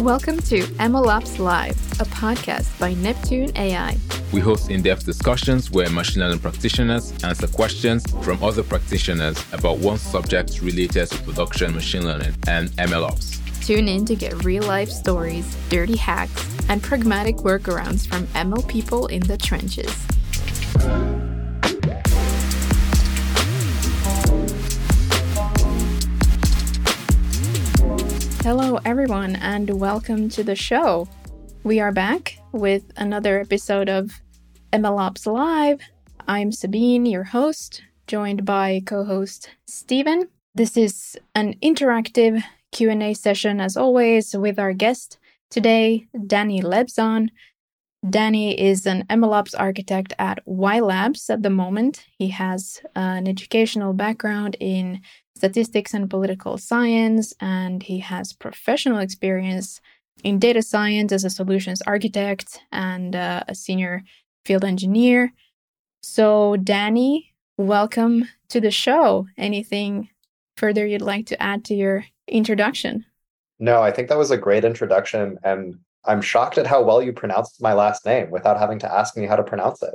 Welcome to MLOps Live, a podcast by Neptune AI. We host in depth discussions where machine learning practitioners answer questions from other practitioners about one subject related to production machine learning and MLOps. Tune in to get real life stories, dirty hacks, and pragmatic workarounds from ML people in the trenches. Hello, everyone, and welcome to the show. We are back with another episode of MLOps Live. I'm Sabine, your host, joined by co-host Stephen. This is an interactive Q&A session as always with our guest today, Danny Leybzon. Danny is an MLOps architect at WhyLabs at the moment. He has an educational background in statistics and political science, and he has professional experience in data science as a solutions architect and uh, a senior field engineer. So, Danny, welcome to the show. Anything further you'd like to add to your introduction. No, I think that was a great introduction. And I'm shocked at how well you pronounced my last name without having to ask me how to pronounce it.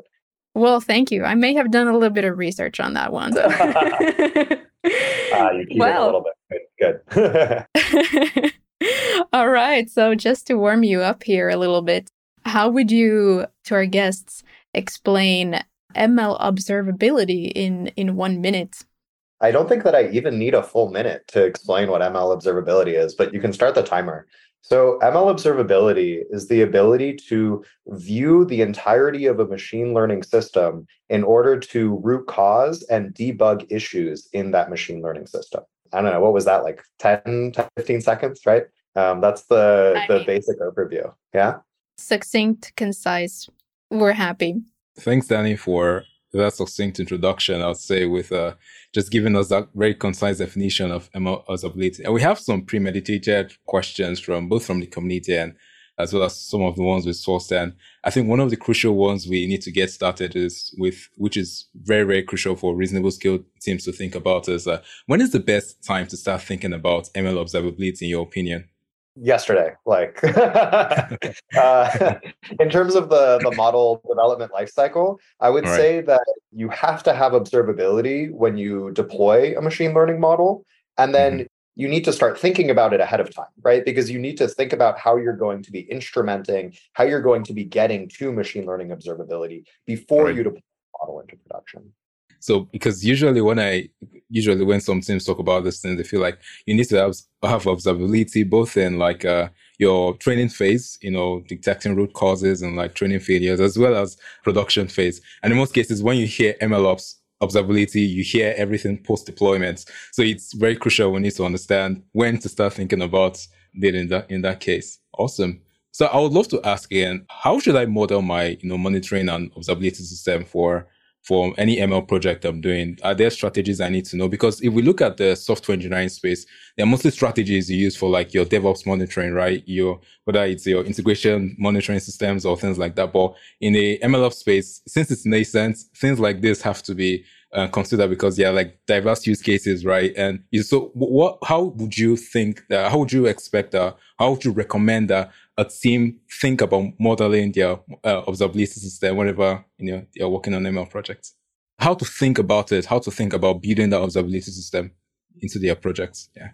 Well, thank you. I may have done a little bit of research on that one. So. uh, you keep well, it a little bit. Good. All right. So, just to warm you up here a little bit, how would you, to our guests, explain ML observability in in one minute? I don't think that I even need a full minute to explain what ML observability is, but you can start the timer. So, ML observability is the ability to view the entirety of a machine learning system in order to root cause and debug issues in that machine learning system. I don't know, what was that like 10, 10 15 seconds, right? Um, that's the, the basic overview. Yeah. Succinct, concise. We're happy. Thanks, Danny, for that succinct introduction, I'd say, with uh, just giving us that very concise definition of ML observability. And we have some premeditated questions from both from the community and as well as some of the ones we sourced. And I think one of the crucial ones we need to get started is with, which is very, very crucial for reasonable skilled teams to think about is uh, when is the best time to start thinking about ML observability in your opinion? Yesterday like uh, in terms of the the model development lifecycle i would right. say that you have to have observability when you deploy a machine learning model and then mm-hmm. you need to start thinking about it ahead of time right because you need to think about how you're going to be instrumenting how you're going to be getting to machine learning observability before right. you deploy the model into production so because usually when I usually when some teams talk about this thing, they feel like you need to have have observability both in like uh, your training phase, you know, detecting root causes and like training failures, as well as production phase. And in most cases, when you hear MLOps observability, you hear everything post deployment. So it's very crucial. We need to understand when to start thinking about it in that in that case. Awesome. So I would love to ask again, how should I model my you know monitoring and observability system for for any ML project I'm doing? Are there strategies I need to know? Because if we look at the software engineering space, there are mostly strategies you use for like your DevOps monitoring, right? Your, whether it's your integration monitoring systems or things like that. But in the MLOps space, since it's nascent, things like this have to be uh, considered because yeah, are like diverse use cases, right? And so what, how would you think that, how would you expect that, how would you recommend that a team think about modeling their uh, observability system whenever you know they are working on ML projects. How to think about it, how to think about building the observability system into their projects. Yeah.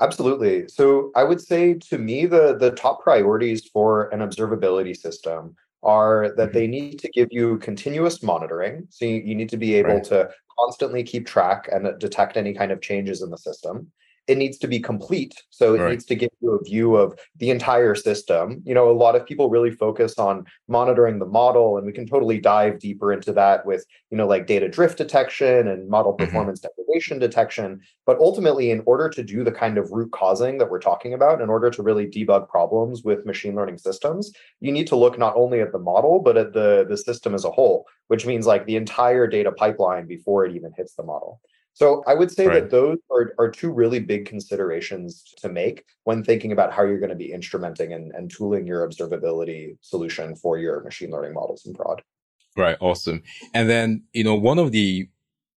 Absolutely. So I would say to me the the top priorities for an observability system are that mm-hmm. they need to give you continuous monitoring. So you, you need to be able right. to constantly keep track and detect any kind of changes in the system it needs to be complete. So it right. needs to give you a view of the entire system. You know, a lot of people really focus on monitoring the model, and we can totally dive deeper into that with, you know, like data drift detection and model mm-hmm. performance mm-hmm. degradation detection. But ultimately, in order to do the kind of root causing that we're talking about, in order to really debug problems with machine learning systems, you need to look not only at the model, but at the, the system as a whole, which means like the entire data pipeline before it even hits the model. So I would say right. that those are, are two really big considerations to make when thinking about how you're going to be instrumenting and, and tooling your observability solution for your machine learning models in prod. Right. Awesome. And then, you know, one of the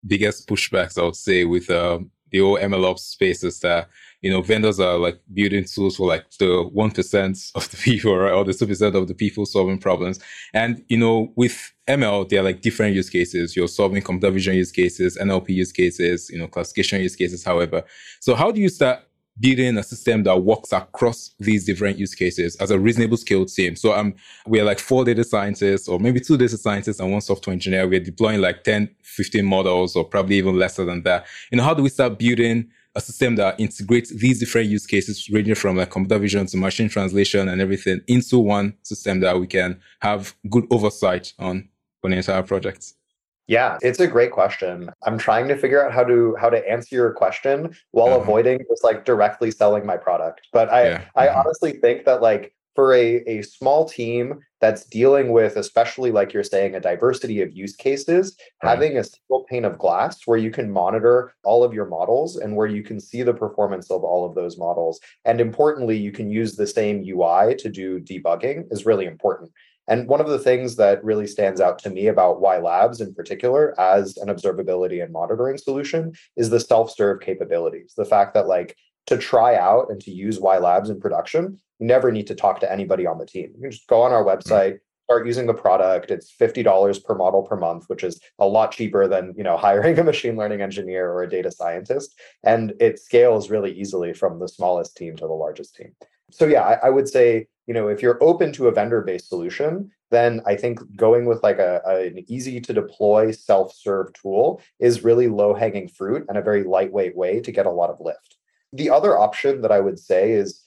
biggest pushbacks I would say with um, the whole MLOps space is that you know vendors are like building tools for like the one percent of the people, right, or the two percent of the people solving problems. And you know with ML, there are like different use cases. You're solving computer vision use cases, NLP use cases, you know classification use cases. However, so how do you start building a system that works across these different use cases as a reasonable scale team. So um, we're like four data scientists or maybe two data scientists and one software engineer. We're deploying like 10, 15 models or probably even lesser than that. You know, how do we start building a system that integrates these different use cases ranging from like computer vision to machine translation and everything into one system that we can have good oversight on for the entire project? Yeah, it's a great question. I'm trying to figure out how to how to answer your question while uh-huh. avoiding just like directly selling my product. But I yeah. I uh-huh. honestly think that like for a, a small team that's dealing with especially like you're saying a diversity of use cases right. having a single pane of glass where you can monitor all of your models and where you can see the performance of all of those models and importantly you can use the same ui to do debugging is really important and one of the things that really stands out to me about WhyLabs in particular as an observability and monitoring solution is the self-serve capabilities. The fact that like to try out and to use WhyLabs in production, you never need to talk to anybody on the team. You can just go on our mm. website, start using the product. It's $50 per model per month, which is a lot cheaper than, you know, hiring a machine learning engineer or a data scientist. And it scales really easily from the smallest team to the largest team. So yeah, I, I would say you know, if you're open to a vendor-based solution, then I think going with like a, a an easy to deploy self-serve tool is really low-hanging fruit and a very lightweight way to get a lot of lift. The other option that I would say is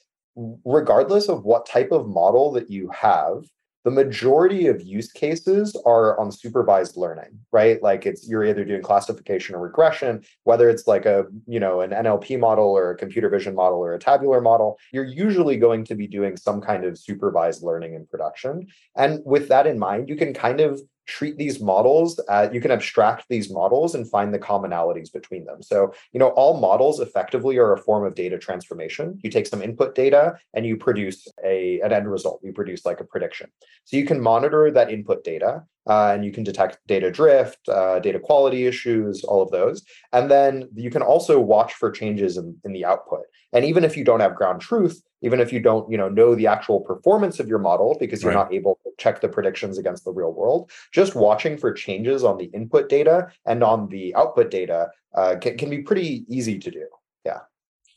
regardless of what type of model that you have, the majority of use cases are on supervised learning right? Like it's you're either doing classification or regression whether it's like a you know an nlp model or a computer vision model or a tabular model you're usually going to be doing some kind of supervised learning in production. And with that in mind you can kind of treat these models uh, you can abstract these models and find the commonalities between them. So you know all models effectively are a form of data transformation. You take some input data and you produce a an end result. You produce like a prediction. So you can monitor that input data uh, and you can detect data drift uh, data quality issues all of those. And then you can also watch for changes in, in the output and even if you don't have ground truth even if you don't you know know the actual performance of your model because you're right. not able to check the predictions against the real world just watching for changes on the input data and on the output data uh, can, can be pretty easy to do. Yeah.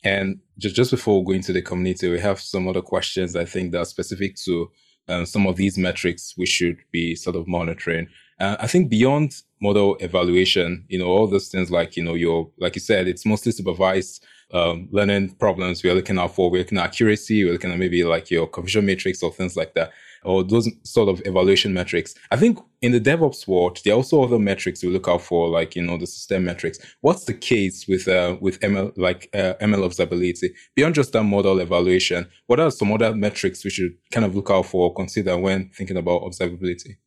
And just, just before going to the community we have some other questions i think that are specific to um, some of these metrics we should be sort of monitoring. Uh, I think beyond model evaluation, you know, all those things like, you know, your, like you said, it's mostly supervised um, learning problems we're looking out for. We're looking at accuracy. We're looking at maybe like your confusion matrix or things like that, or those sort of evaluation metrics. I think in the DevOps world, there are also other metrics we look out for, like you know the system metrics. What's the case with uh, with ML like uh, ML observability beyond just that model evaluation? What are some other metrics we should kind of look out for or consider when thinking about observability?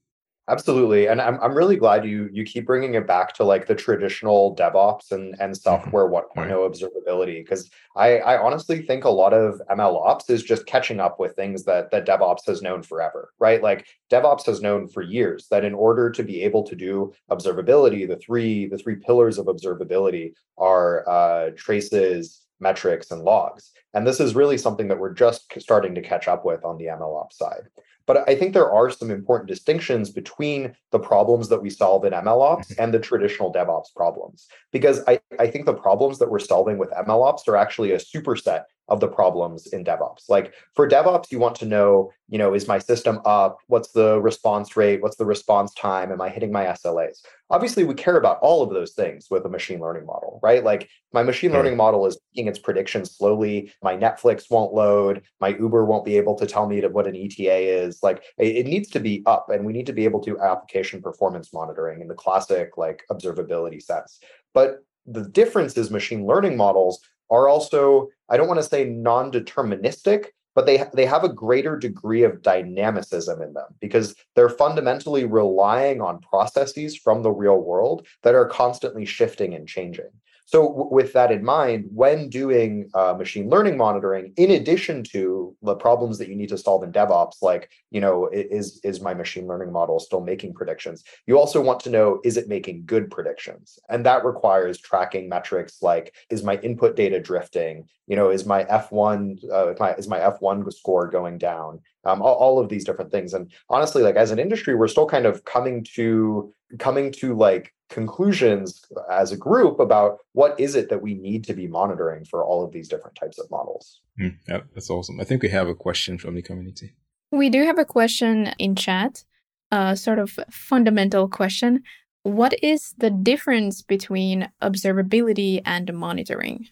Absolutely. And I'm, I'm really glad you you keep bringing it back to like the traditional DevOps and, and mm-hmm. software 1.0 right. observability. Because I, I honestly think a lot of ML ops is just catching up with things that, that DevOps has known forever, right? Like DevOps has known for years that in order to be able to do observability, the three the three pillars of observability are uh, traces, metrics, and logs. And this is really something that we're just starting to catch up with on the MLOps side. But I think there are some important distinctions between the problems that we solve in MLOps mm-hmm. and the traditional DevOps problems. Because I, I think the problems that we're solving with MLOps are actually a superset of the problems in DevOps. Like for DevOps, you want to know, you know, is my system up? What's the response rate? What's the response time? Am I hitting my SLAs? Obviously, we care about all of those things with a machine learning model, right? Like my machine learning model is making its predictions slowly. My Netflix won't load. My Uber won't be able to tell me what an ETA is. Like it needs to be up, and we need to be able to application performance monitoring in the classic like observability sense. But the difference is machine learning models are also I don't want to say non-deterministic, but they they have a greater degree of dynamicism in them because they're fundamentally relying on processes from the real world that are constantly shifting and changing. So, w- with that in mind, when doing uh, machine learning monitoring, in addition to the problems that you need to solve in DevOps, like you know, is is my machine learning model still making predictions? You also want to know is it making good predictions, and that requires tracking metrics like is my input data drifting? You know, is my F1 uh, my, is my F1 score going down? Um, all, all of these different things, and honestly, like as an industry, we're still kind of coming to coming to like conclusions as a group about what is it that we need to be monitoring for all of these different types of models. Mm, yeah, that's awesome. I think we have a question from the community. We do have a question in chat, a sort of fundamental question. What is the difference between observability and monitoring?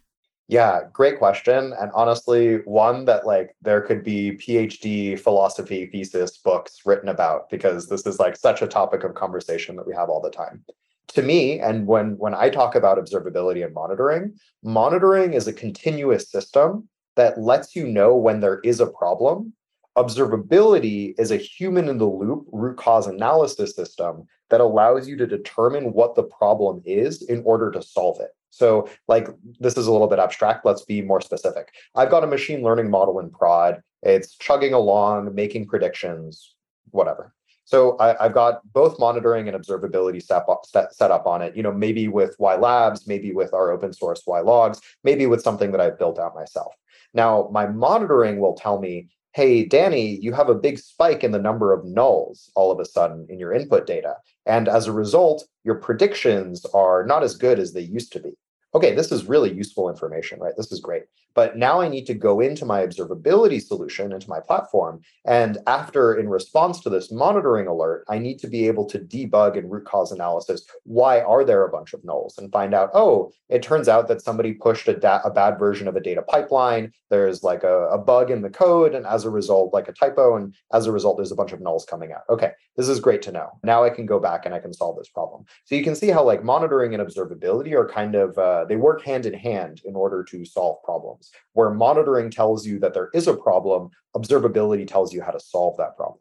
Yeah, great question. And honestly, one that like there could be PhD philosophy thesis books written about because this is like such a topic of conversation that we have all the time to me and when when i talk about observability and monitoring monitoring is a continuous system that lets you know when there is a problem. Observability is a human in the loop root cause analysis system that allows you to determine what the problem is in order to solve it. So like this is a little bit abstract let's be more specific. I've got a machine learning model in prod. It's chugging along making predictions whatever so I, have got both monitoring and observability set up, set, set up on it, you know, maybe with WhyLabs, maybe with our open source whylogs, maybe with something that I've built out myself. Now, my monitoring will tell me, hey, Danny, you have a big spike in the number of nulls all of a sudden in your input data. And as a result, your predictions are not as good as they used to be. Okay, this is really useful information, right? This is great. But now I need to go into my observability solution, into my platform. And after, in response to this monitoring alert, I need to be able to debug and root cause analysis. Why are there a bunch of nulls? And find out, oh, it turns out that somebody pushed a, da- a bad version of a data pipeline. There's like a, a bug in the code. And as a result, like a typo. And as a result, there's a bunch of nulls coming out. Okay, this is great to know. Now I can go back and I can solve this problem. So you can see how like monitoring and observability are kind of, uh, they work hand in hand in order to solve problems problems. Where monitoring tells you that there is a problem, observability tells you how to solve that problem.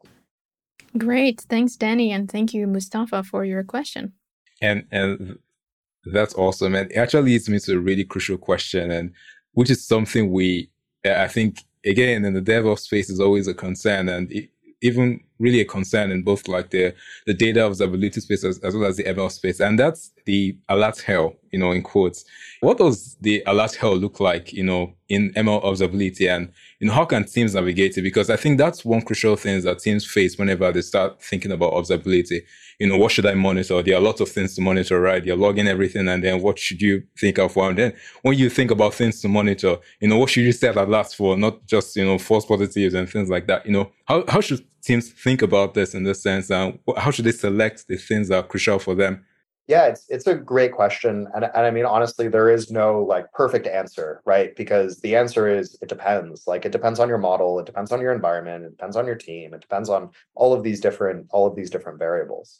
Great. Thanks, Danny. And thank you, Mustafa, for your question. And, and that's awesome. And it actually leads me to a really crucial question, and which is something we, I think, again, in the DevOps space is always a concern. And it, even really a concern in both like the the data observability space as, as well as the ML space, and that's the alert hell, you know, in quotes. What does the alert hell look like, you know, in ML observability, and you know how can teams navigate it? Because I think that's one crucial thing that teams face whenever they start thinking about observability you know, what should I monitor? There are a lot of things to monitor, right? You're logging everything and then what should you think of? And then when you think about things to monitor, you know, what should you set at last for? Not just, you know, false positives and things like that. You know, how, how should teams think about this in this sense? And how should they select the things that are crucial for them? Yeah, it's it's a great question, and and I mean honestly, there is no like perfect answer, right? Because the answer is it depends. Like it depends on your model, it depends on your environment, it depends on your team, it depends on all of these different all of these different variables.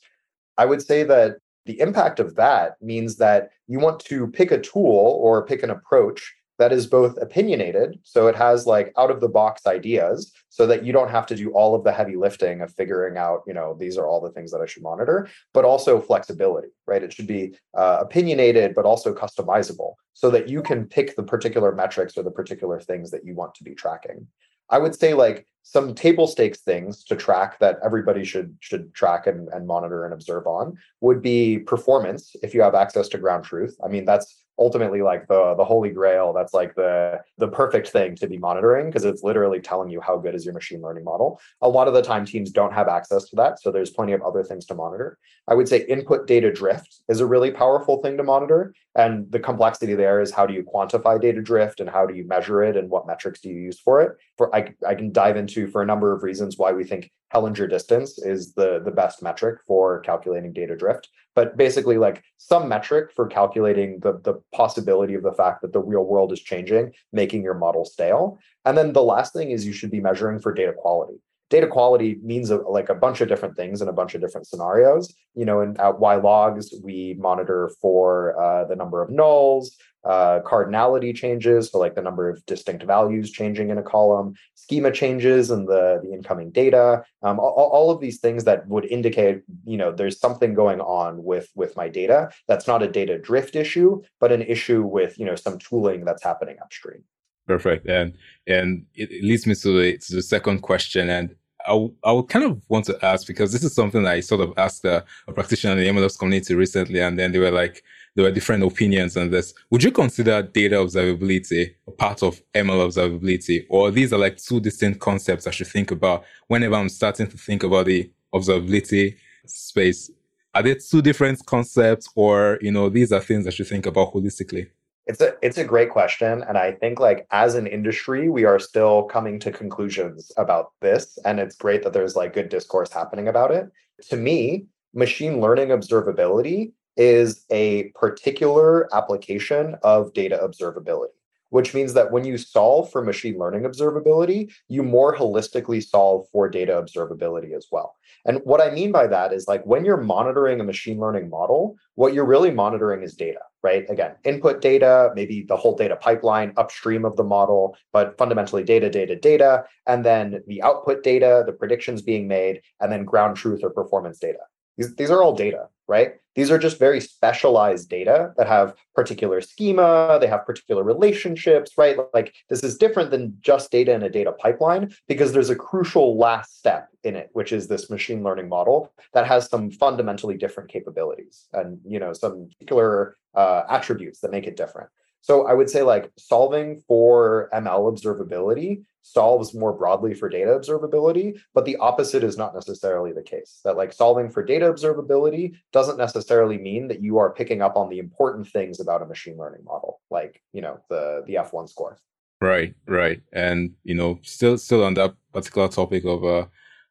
I would say that the impact of that means that you want to pick a tool or pick an approach that is both opinionated so it has like out of the box ideas so that you don't have to do all of the heavy lifting of figuring out you know these are all the things that i should monitor but also flexibility right it should be uh, opinionated but also customizable so that you can pick the particular metrics or the particular things that you want to be tracking I would say like some table stakes things to track that everybody should should track and, and monitor and observe on would be performance if you have access to ground truth. I mean, that's ultimately like the the holy grail that's like the the perfect thing to be monitoring because it's literally telling you how good is your machine learning model. A lot of the time teams don't have access to that so there's plenty of other things to monitor. I would say input data drift is a really powerful thing to monitor and the complexity there is how do you quantify data drift and how do you measure it and what metrics do you use for it? For i, I can dive into for a number of reasons why we think Hellinger distance is the, the best metric for calculating data drift. But basically, like some metric for calculating the, the possibility of the fact that the real world is changing, making your model stale. And then the last thing is you should be measuring for data quality data quality means a, like a bunch of different things in a bunch of different scenarios. You know, in at whylogs, we monitor for uh, the number of nulls, uh, cardinality changes, so like the number of distinct values changing in a column, schema changes in the, the incoming data, um, all, all, of these things that would indicate, you know, there's something going on with, with my data. That's not a data drift issue, but an issue with, you know, some tooling that's happening upstream. Perfect. And and it, leads me to the, to the second question. And I, I would kind of want to ask because this is something I sort of asked a, a practitioner in the MLOps community recently, and then they were like, there were different opinions on this. Would you consider data observability a part of ML observability, or these are like two distinct concepts I should think about whenever I'm starting to think about the observability space? Are they two different concepts, or you know, these are things I should think about holistically? It's a it's a great question, and I think like as an industry, we are still coming to conclusions about this, and it's great that there's like good discourse happening about it. To me, machine learning observability is a particular application of data observability, which means that when you solve for machine learning observability, you more holistically solve for data observability as well. And what I mean by that is like when you're monitoring a machine learning model, what you're really monitoring is data, right? Again, input data, maybe the whole data pipeline upstream of the model, but fundamentally data, data, data, and then the output data, the predictions being made, and then ground truth or performance data. These, these are all data, right? These are just very specialized data that have particular schema, they have particular relationships, right? Like this is different than just data in a data pipeline because there's a crucial last step in it, which is this machine learning model that has some fundamentally different capabilities and you know some particular uh, attributes that make it different. So I would say like solving for ML observability solves more broadly for data observability, but the opposite is not necessarily the case. That like solving for data observability doesn't necessarily mean that you are picking up on the important things about a machine learning model, like, you know, the the F1 score. Right, right. And you know, still still on that particular topic of uh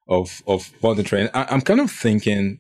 of of monitoring, I, I'm kind of thinking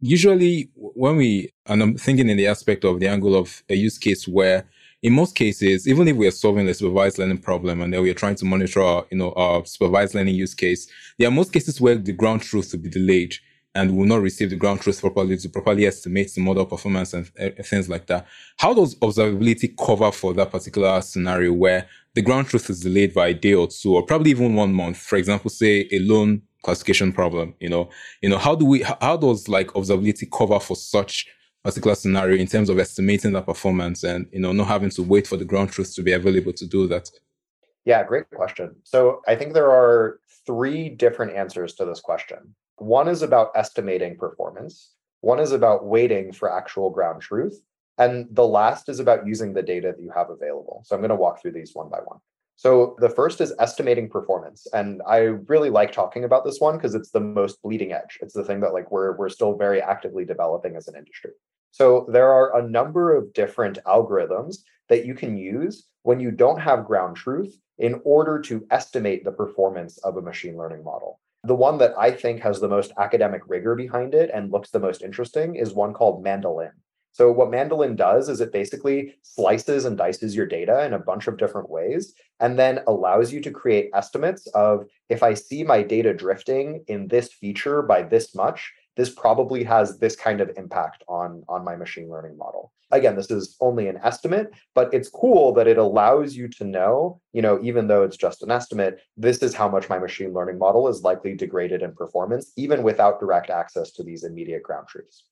usually when we and I'm thinking in the aspect of the angle of a use case where in most cases, even if we are solving a supervised learning problem and then we are trying to monitor our, you know, our supervised learning use case, there are most cases where the ground truth will be delayed and will not receive the ground truth properly to properly estimate the model performance and uh, things like that. How does observability cover for that particular scenario where the ground truth is delayed by a day or two, or probably even one month? For example, say a loan classification problem. You know, you know, how do we? How does like observability cover for such particular scenario in terms of estimating that performance and you know not having to wait for the ground truth to be available to do that? Yeah great question. So i think there are three different answers to this question. One is about estimating performance. One is about waiting for actual ground truth. And the last is about using the data that you have available. So i'm going to walk through these one by one. So the first is estimating performance. And I really like talking about this one because it's the most bleeding edge. It's the thing that like we're we're still very actively developing as an industry. So there are a number of different algorithms that you can use when you don't have ground truth in order to estimate the performance of a machine learning model. The one that I think has the most academic rigor behind it and looks the most interesting is one called Mandoline. So what Mandoline does is it basically slices and dices your data in a bunch of different ways and then allows you to create estimates of if I see my data drifting in this feature by this much, this probably has this kind of impact on on my machine learning model. Again this is only an estimate but it's cool that it allows you to know you know even though it's just an estimate this is how much my machine learning model is likely degraded in performance even without direct access to these immediate ground truths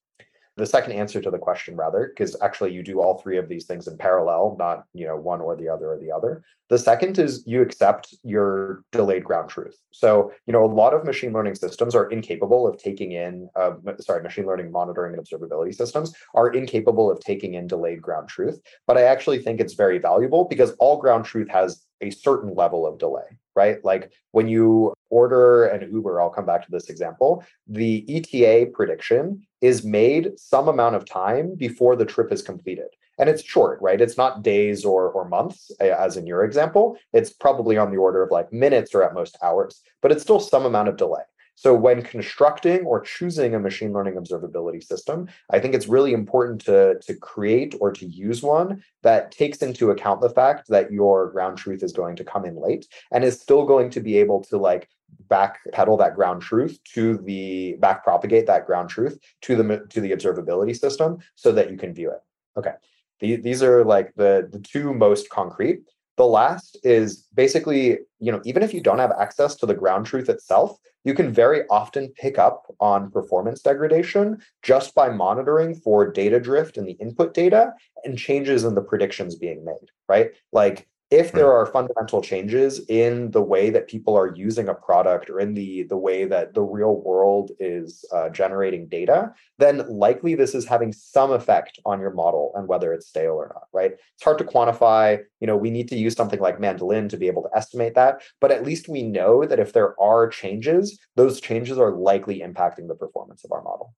the second answer to the question rather because actually you do all three of these things in parallel not you know one or the other or the other. The second is you accept your delayed ground truth. So you know a lot of machine learning systems are incapable of taking in uh, sorry machine learning monitoring and observability systems are incapable of taking in delayed ground truth. But i actually think it's very valuable because all ground truth has a certain level of delay right? Like when you order an Uber, I'll come back to this example, the ETA prediction is made some amount of time before the trip is completed. And it's short, right? It's not days or, or months, as in your example. It's probably on the order of like minutes or at most hours, but it's still some amount of delay. So when constructing or choosing a machine learning observability system, I think it's really important to, to create or to use one that takes into account the fact that your ground truth is going to come in late and is still going to be able to like backpedal that ground truth to the back propagate that ground truth to the to the observability system so that you can view it. Okay. The, these are like the the two most concrete. The last is basically, you know, even if you don't have access to the ground truth itself, you can very often pick up on performance degradation just by monitoring for data drift in the input data and changes in the predictions being made, right? Like if there are fundamental changes in the way that people are using a product or in the the way that the real world is uh, generating data then likely this is having some effect on your model and whether it's stale or not right? It's hard to quantify. You know we need to use something like Mandoline to be able to estimate that but at least we know that if there are changes those changes are likely impacting the performance of our model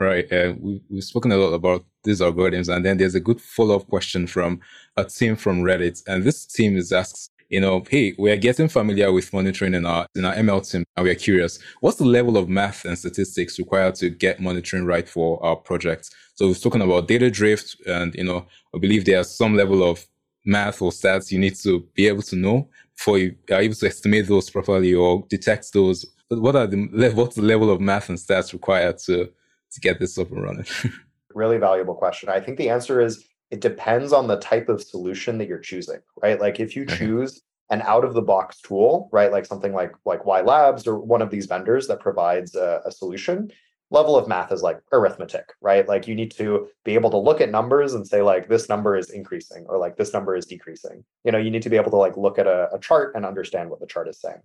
Right. Uh, we, we've spoken a lot about these algorithms. And then there's a good follow up question from a team from Reddit. And this team is asks, you know, hey, we are getting familiar with monitoring in our, in our ML team. And we are curious, what's the level of math and statistics required to get monitoring right for our projects? So we've spoken about data drift. And, you know, I believe there's some level of math or stats you need to be able to know before you are able to estimate those properly or detect those. But what are the, what's the level of math and stats required to to get this up and running? really valuable question. I think the answer is it depends on the type of solution that you're choosing, right? Like if you choose an out of the box tool, right, like something like like WhyLabs or one of these vendors that provides a, a solution, level of math is like arithmetic, right? Like you need to be able to look at numbers and say like this number is increasing or like this number is decreasing. You know, you need to be able to like look at a, a chart and understand what the chart is saying.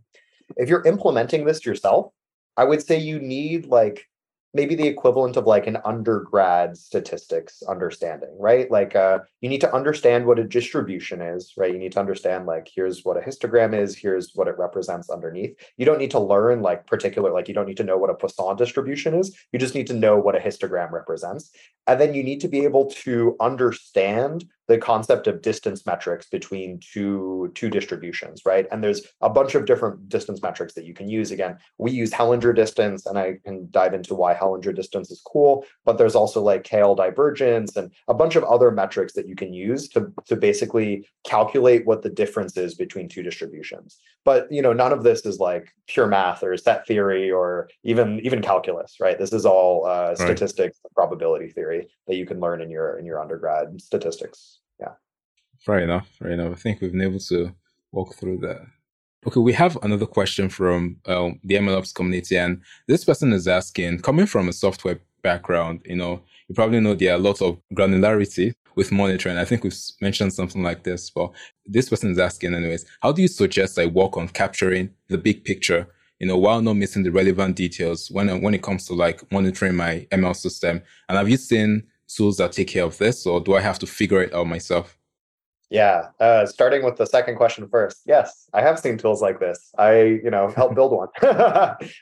If you're implementing this yourself, I would say you need like maybe the equivalent of like an undergrad statistics understanding, right? Like uh, you need to understand what a distribution is, right? You need to understand like here's what a histogram is, here's what it represents underneath. You don't need to learn like particular, like you don't need to know what a Poisson distribution is. You just need to know what a histogram represents. And then you need to be able to understand the concept of distance metrics between two two distributions right and there's a bunch of different distance metrics that you can use again we use hellinger distance and i can dive into why hellinger distance is cool but there's also like kl divergence and a bunch of other metrics that you can use to to basically calculate what the difference is between two distributions but you know none of this is like pure math or set theory or even even calculus right this is all uh, statistics right. probability theory that you can learn in your in your undergrad statistics. Fair enough. Fair enough. I think we've been able to walk through that. Okay, we have another question from um, the MLOps community, and this person is asking, coming from a software background, you know, you probably know there are lots of granularity with monitoring. I think we've mentioned something like this, but this person is asking, anyways, how do you suggest I work on capturing the big picture, you know, while not missing the relevant details when when it comes to like monitoring my ML system? And have you seen tools that take care of this, or do I have to figure it out myself? Yeah, uh, starting with the second question first. Yes, I have seen tools like this. I, you know, help build one.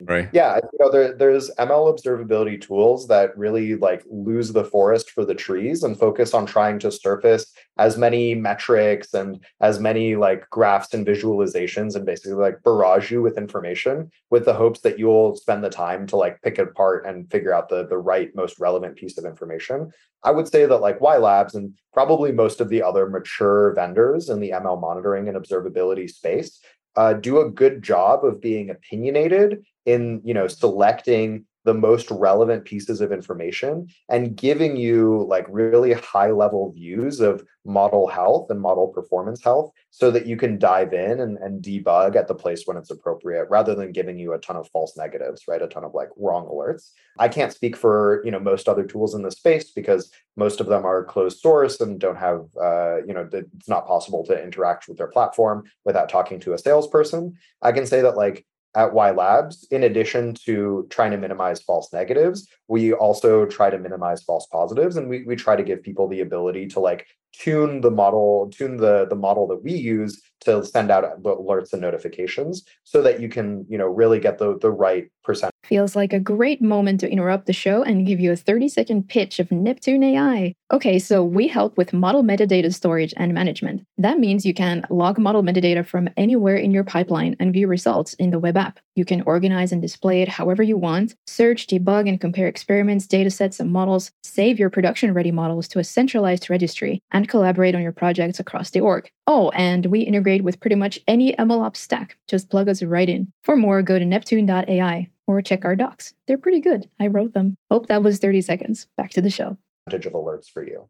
right. Yeah, you know, there, there's ML observability tools that really like lose the forest for the trees and focus on trying to surface as many metrics and as many like graphs and visualizations and basically like barrage you with information with the hopes that you'll spend the time to like pick it apart and figure out the the right most relevant piece of information. I would say that like WhyLabs and probably most of the other mature vendors in the ML monitoring and observability space uh, do a good job of being opinionated in you know selecting the most relevant pieces of information and giving you like really high level views of model health and model performance health so that you can dive in and, and debug at the place when it's appropriate rather than giving you a ton of false negatives right? A ton of like wrong alerts. I can't speak for you know most other tools in the space because most of them are closed source and don't have uh, you know it's not possible to interact with their platform without talking to a salesperson. I can say that like at WhyLabs, in addition to trying to minimize false negatives, we also try to minimize false positives. And we, we try to give people the ability to like tune the model, tune the the model that we use to send out alerts and notifications so that you can, you know, really get the the right percent. Feels like a great moment to interrupt the show and give you a 30 second pitch of Neptune AI. Okay, so we help with model metadata storage and management. That means you can log model metadata from anywhere in your pipeline and view results in the web app. You can organize and display it however you want, search, debug, and compare experiments, datasets, and models, save your production ready models to a centralized registry, and collaborate on your projects across the org. Oh, and we integrate with pretty much any MLOps stack. Just plug us right in. For more, go to neptune.ai or check our docs. They're pretty good. I wrote them. Hope that was 30 seconds. Back to the show. Of alerts for you.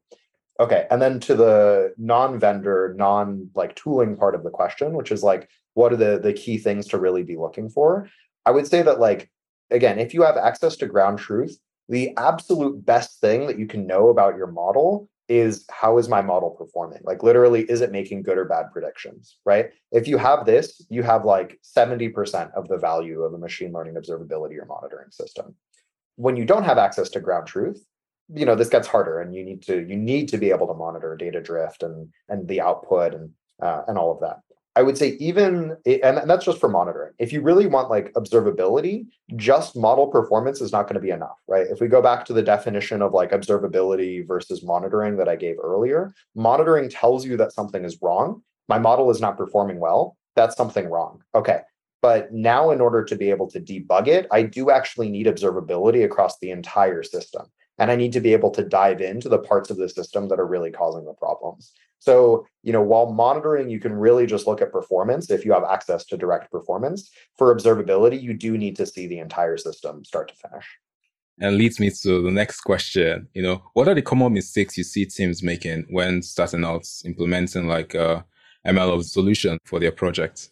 Okay, and then to the non-vendor, non like tooling part of the question, which is like, what are the the key things to really be looking for? I would say that like again, if you have access to ground truth, the absolute best thing that you can know about your model is how is my model performing? Like literally, is it making good or bad predictions? Right. If you have this, you have like 70% of the value of a machine learning observability or monitoring system. When you don't have access to ground truth, you know, this gets harder and you need to you need to be able to monitor data drift and and the output and uh, and all of that. I would say even and that's just for monitoring. If you really want like observability, just model performance is not going to be enough, right? If we go back to the definition of like observability versus monitoring that I gave earlier, monitoring tells you that something is wrong. My model is not performing well. That's something wrong. Okay. But now, in order to be able to debug it, I do actually need observability across the entire system. And I need to be able to dive into the parts of the system that are really causing the problems. So, you know, while monitoring, you can really just look at performance if you have access to direct performance. For observability, you do need to see the entire system start to finish. And leads me to the next question. You know, what are the common mistakes you see teams making when starting out implementing like uh, a ML solution for their project?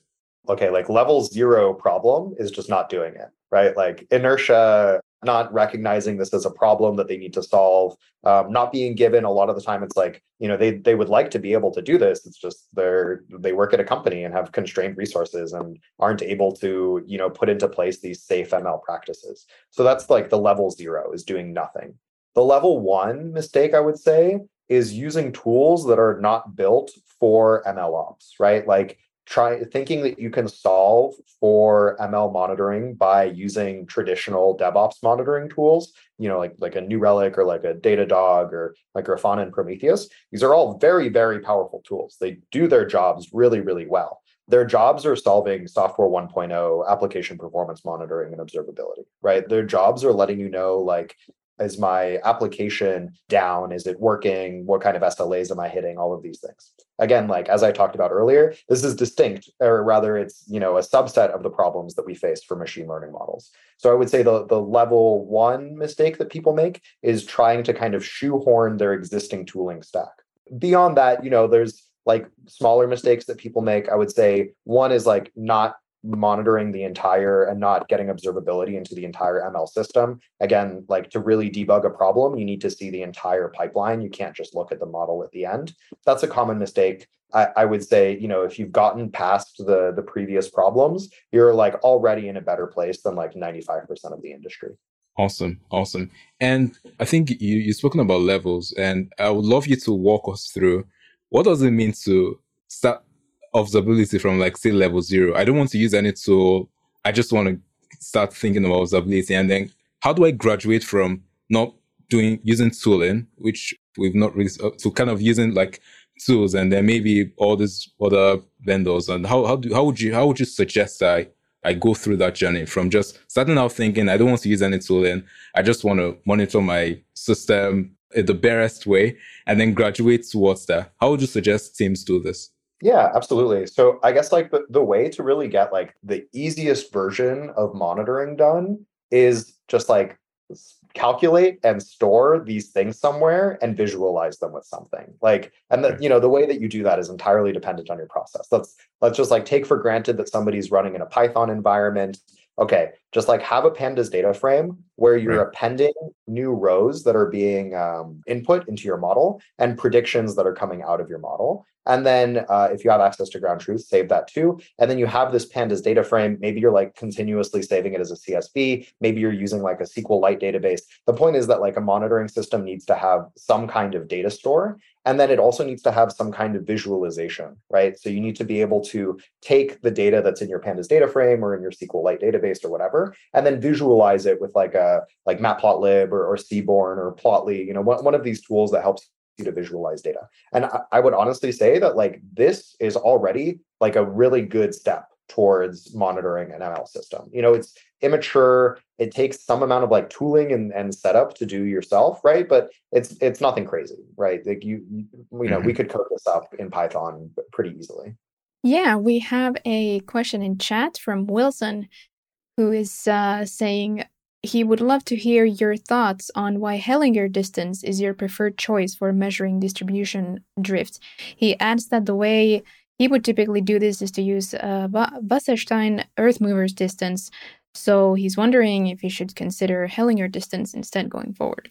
Okay, like level zero problem is just not doing it, right? Like inertia, not recognizing this as a problem that they need to solve um, not being given a lot of the time it's like you know they they would like to be able to do this. It's just they're they work at a company and have constrained resources and aren't able to you know put into place these safe ml practices. So that's like the level zero is doing nothing. The level one mistake i would say is using tools that are not built for ml ops right? Like try thinking that you can solve for ML monitoring by using traditional DevOps monitoring tools, you know, like like a New Relic or like a Datadog or like Grafana and Prometheus. These are all very, very powerful tools. They do their jobs really, really well. Their jobs are solving software 1.0 application performance monitoring and observability, right? Their jobs are letting you know like is my application down? Is it working? What kind of SLAs am I hitting? All of these things. Again, like as I talked about earlier, this is distinct, or rather, it's you know a subset of the problems that we face for machine learning models. So I would say the the level one mistake that people make is trying to kind of shoehorn their existing tooling stack. Beyond that, you know, there's like smaller mistakes that people make. I would say one is like not monitoring the entire and not getting observability into the entire ML system. Again, like to really debug a problem, you need to see the entire pipeline. You can't just look at the model at the end. That's a common mistake. I, I would say, you know, if you've gotten past the the previous problems, you're like already in a better place than like 95% of the industry. Awesome, awesome. And I think you you've spoken about levels, and I would love you to walk us through what does it mean to start observability from like say level zero. I don't want to use any tool. I just want to start thinking about observability. And then how do I graduate from not doing using tooling, which we've not really uh, to kind of using like tools and then maybe all these other vendors and how how do how would you how would you suggest I I go through that journey from just starting out thinking I don't want to use any tooling. I just want to monitor my system in the barest way and then graduate towards that. How would you suggest teams do this? Yeah, absolutely. So I guess like the, the way to really get like the easiest version of monitoring done is just like calculate and store these things somewhere and visualize them with something. Like and the you know the way that you do that is entirely dependent on your process. Let's let's just like take for granted that somebody's running in a python environment okay just like have a pandas data frame where you're Right. appending new rows that are being um, input into your model and predictions that are coming out of your model. And then uh, if you have access to ground truth, save that too. And then you have this pandas data frame. Maybe you're like continuously saving it as a CSV. Maybe you're using like a SQLite database. The point is that like a monitoring system needs to have some kind of data store. And then it also needs to have some kind of visualization, right? So you need to be able to take the data that's in your pandas data frame or in your SQLite database or whatever, and then visualize it with like a like Matplotlib or, or Seaborn or Plotly, you know, one, one of these tools that helps you to visualize data. And I, I would honestly say that like this is already like a really good step towards monitoring an ML system. You know, it's immature. It takes some amount of like tooling and, and setup to do yourself, right? But it's it's nothing crazy, right? Like you you, you know, we could code this up in Python pretty easily. Yeah, we have a question in chat from Wilson who is uh, saying he would love to hear your thoughts on why Hellinger distance is your preferred choice for measuring distribution drift. He adds that the way he would typically do this is to use uh, Wasserstein Earth movers distance. So he's wondering if he should consider Hellinger distance instead going forward.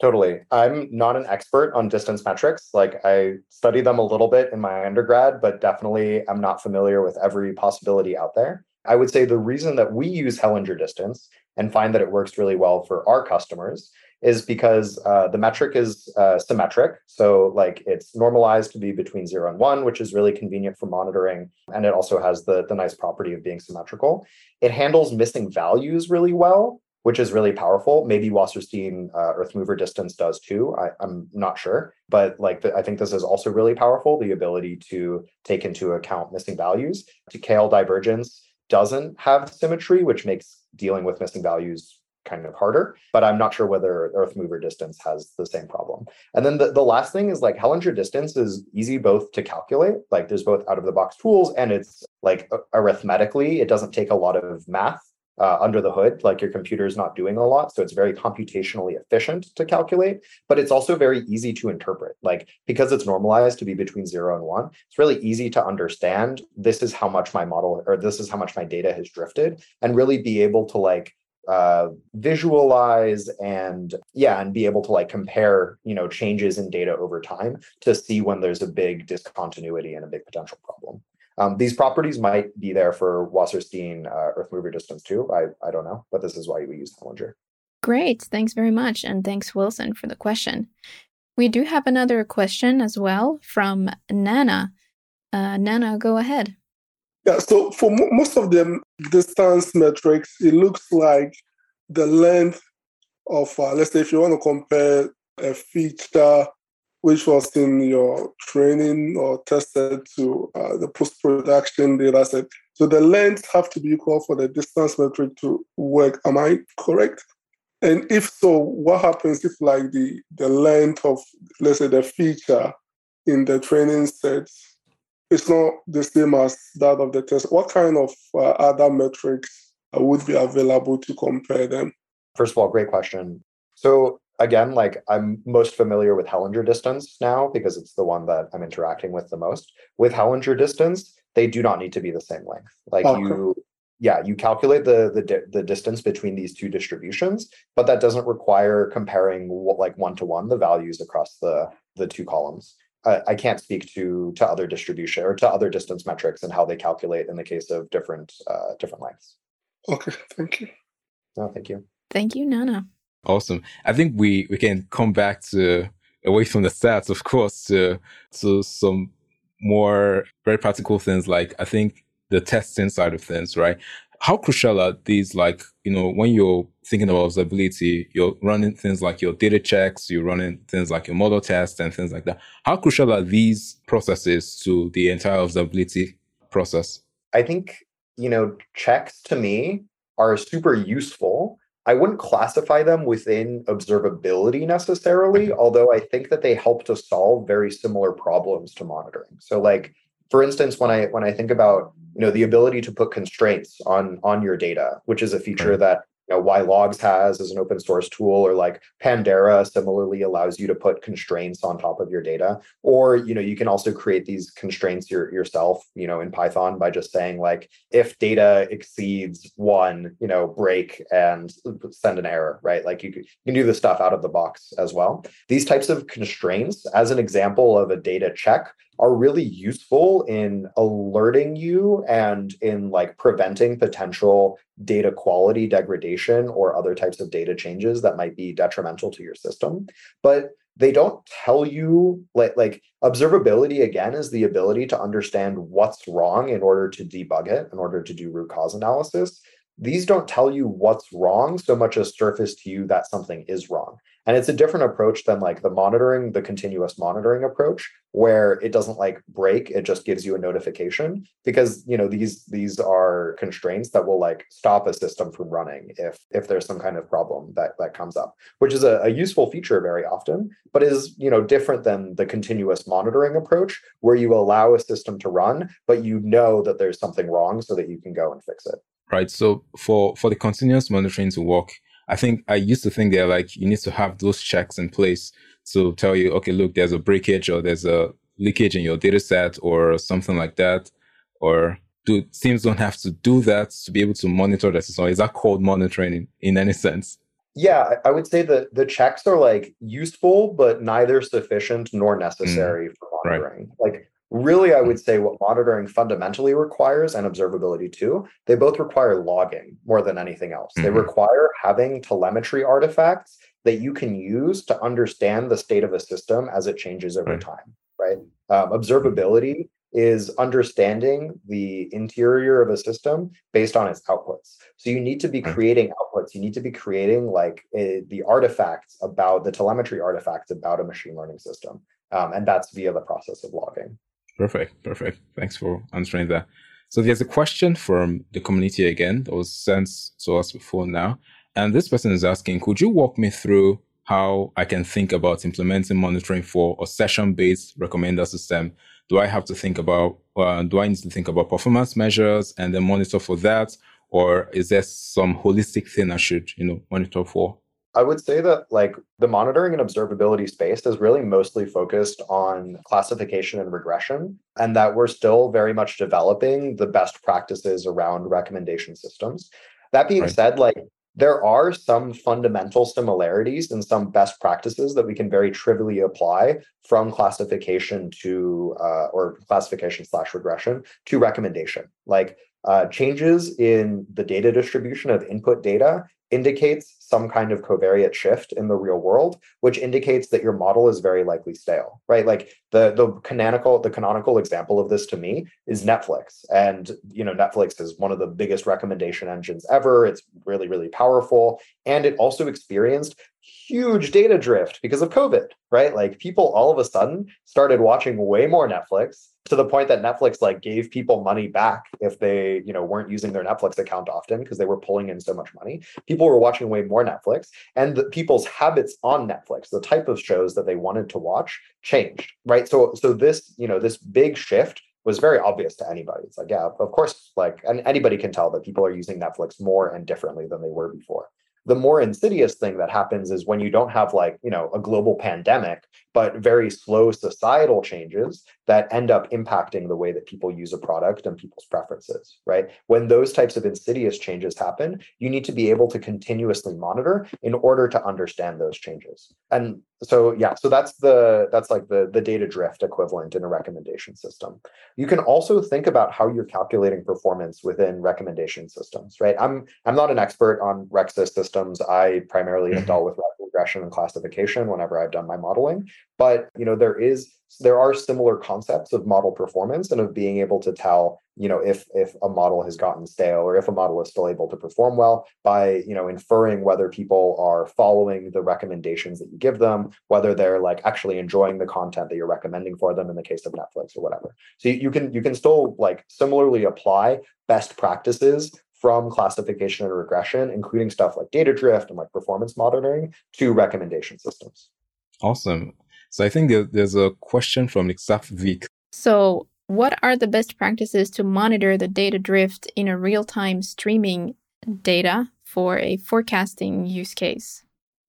Totally. I'm not an expert on distance metrics. Like I studied them a little bit in my undergrad, but definitely I'm not familiar with every possibility out there. I would say the reason that we use Hellinger distance and find that it works really well for our customers is because uh, the metric is uh, symmetric. So, like, it's normalized to be between zero and one, which is really convenient for monitoring. And it also has the, the nice property of being symmetrical. It handles missing values really well, which is really powerful. Maybe Wasserstein uh, Earth Mover distance does too. I, am not sure. But, like, the, I think this is also really powerful the ability to take into account missing values. To KL divergence doesn't have symmetry, which makes dealing with missing values kind of harder, but I'm not sure whether Earth mover distance has the same problem. And then the, the last thing is like Hellinger distance is easy both to calculate, like there's both out of the box tools and it's like arithmetically, it doesn't take a lot of math uh, under the hood, like your computer is not doing a lot. So it's very computationally efficient to calculate, but it's also very easy to interpret. Like because it's normalized to be between zero and one, it's really easy to understand this is how much my model or this is how much my data has drifted and really be able to like uh, visualize and yeah and be able to like compare you know changes in data over time to see when there's a big discontinuity and a big potential problem. Um, these properties might be there for wasserstein uh, earth mover distance too. I, I don't know but this is why we use hellinger great. Thanks very much and thanks wilson for the question. We do have another question as well from nana. Uh, nana go ahead yeah, so for mo- most of the distance metrics, it looks like the length of, uh, let's say, if you want to compare a feature which was in your training or tested to uh, the post-production data set. So the length have to be equal for the distance metric to work. Am I correct? And if so, what happens if like the, the length of, let's say, the feature in the training set it's not the same as that of the test. What kind of uh, other metrics uh, would be available to compare them? First of all, great question. So again, like I'm most familiar with Hellinger distance now because it's the one that I'm interacting with the most. With Hellinger distance, they do not need to be the same length. Like okay. you yeah, you calculate the the the distance between these two distributions, but that doesn't require comparing what, like one to one the values across the the two columns. I, I can't speak to to other distribution or to other distance metrics and how they calculate in the case of different uh, different lengths. Okay, thank you. No, thank you. Thank you, Nana. Awesome. I think we we can come back to away from the stats, of course, to to some more very practical things like I think the testing side of things, right? How crucial are these like, you know, when you're thinking about observability, you're running things like your data checks, you're running things like your model tests and things like that. How crucial are these processes to the entire observability process? I think, you know, checks to me are super useful. I wouldn't classify them within observability necessarily, although I think that they help to solve very similar problems to monitoring. So like for instance, when I when I think about you know the ability to put constraints on on your data, which is a feature right. that you know, whylogs has as an open source tool, or like Pandera similarly allows you to put constraints on top of your data. Or, you know, you can also create these constraints your, yourself, you know, in Python by just saying like, if data exceeds one, you know, break and send an error, right? Like you you can do this stuff out of the box as well. These types of constraints, as an example of a data check, are really useful in alerting you and in like preventing potential data quality degradation or other types of data changes that might be detrimental to your system. But they don't tell you like like observability again is the ability to understand what's wrong in order to debug it in order to do root cause analysis. These don't tell you what's wrong so much as surface to you that something is wrong and it's a different approach than like the monitoring the continuous monitoring approach where it doesn't like break it just gives you a notification because you know these these are constraints that will like stop a system from running if if there's some kind of problem that that comes up which is a, a useful feature very often but is you know different than the continuous monitoring approach where you allow a system to run but you know that there's something wrong so that you can go and fix it. Right. So for for the continuous monitoring to work I think I used to think they're like you need to have those checks in place to tell you, okay, look, there's a breakage or there's a leakage in your data set or something like that. Or do teams don't have to do that to be able to monitor the system? Is that called monitoring in, in any sense? Yeah, I would say that the checks are like useful, but neither sufficient nor necessary mm, for monitoring. Right. Like really i would say what monitoring fundamentally requires and observability too they both require logging more than anything else. Mm-hmm. they require having telemetry artifacts that you can use to understand the state of a system as it changes over right. time right? Um, observability is understanding the interior of a system based on its outputs. So you need to be creating outputs. You need to be creating like a, the artifacts about the telemetry artifacts about a machine learning system um, and that's via the process of logging Perfect. Perfect. Thanks for answering that. So there's a question from the community again that was sent to us before now. And this person is asking, could you walk me through how I can think about implementing monitoring for a session-based recommender system? Do I have to think about, uh, do I need to think about performance measures and then monitor for that? Or is there some holistic thing I should, you know, monitor for? I would say that like the monitoring and observability space is really mostly focused on classification and regression, and that we're still very much developing the best practices around recommendation systems. That being right. said, like there are some fundamental similarities and some best practices that we can very trivially apply from classification to uh, or classification slash regression to recommendation like uh, changes in the data distribution of input data indicates some kind of covariate shift in the real world, which indicates that your model is very likely stale, right? Like the the canonical the canonical example of this to me is Netflix, and you know Netflix is one of the biggest recommendation engines ever. It's really really powerful, and it also experienced huge data drift because of COVID, right? Like people all of a sudden started watching way more Netflix to the point that Netflix like gave people money back if they, you know, weren't using their Netflix account often because they were pulling in so much money. People were watching way more Netflix and the, people's habits on Netflix, the type of shows that they wanted to watch changed, right? So so this, you know, this big shift was very obvious to anybody. It's like, yeah, of course, like and anybody can tell that people are using Netflix more and differently than they were before the more insidious thing that happens is when you don't have like you know a global pandemic but very slow societal changes that end up impacting the way that people use a product and people's preferences right? When those types of insidious changes happen you need to be able to continuously monitor in order to understand those changes. And so yeah so that's the that's like the the data drift equivalent in a recommendation system. You can also think about how you're calculating performance within recommendation systems right? I'm i'm not an expert on RecSys systems. I primarily have mm-hmm. dealt with regression and classification whenever i've done my modeling. But you know there is there are similar concepts of model performance and of being able to tell you know if if a model has gotten stale or if a model is still able to perform well by you know inferring whether people are following the recommendations that you give them whether they're like actually enjoying the content that you're recommending for them in the case of netflix or whatever. So you can you can still like similarly apply best practices from classification and regression including stuff like data drift and like performance monitoring to recommendation systems awesome so I think there's a question from Niksaf Vic. So what are the best practices to monitor the data drift in a real-time streaming data for a forecasting use case?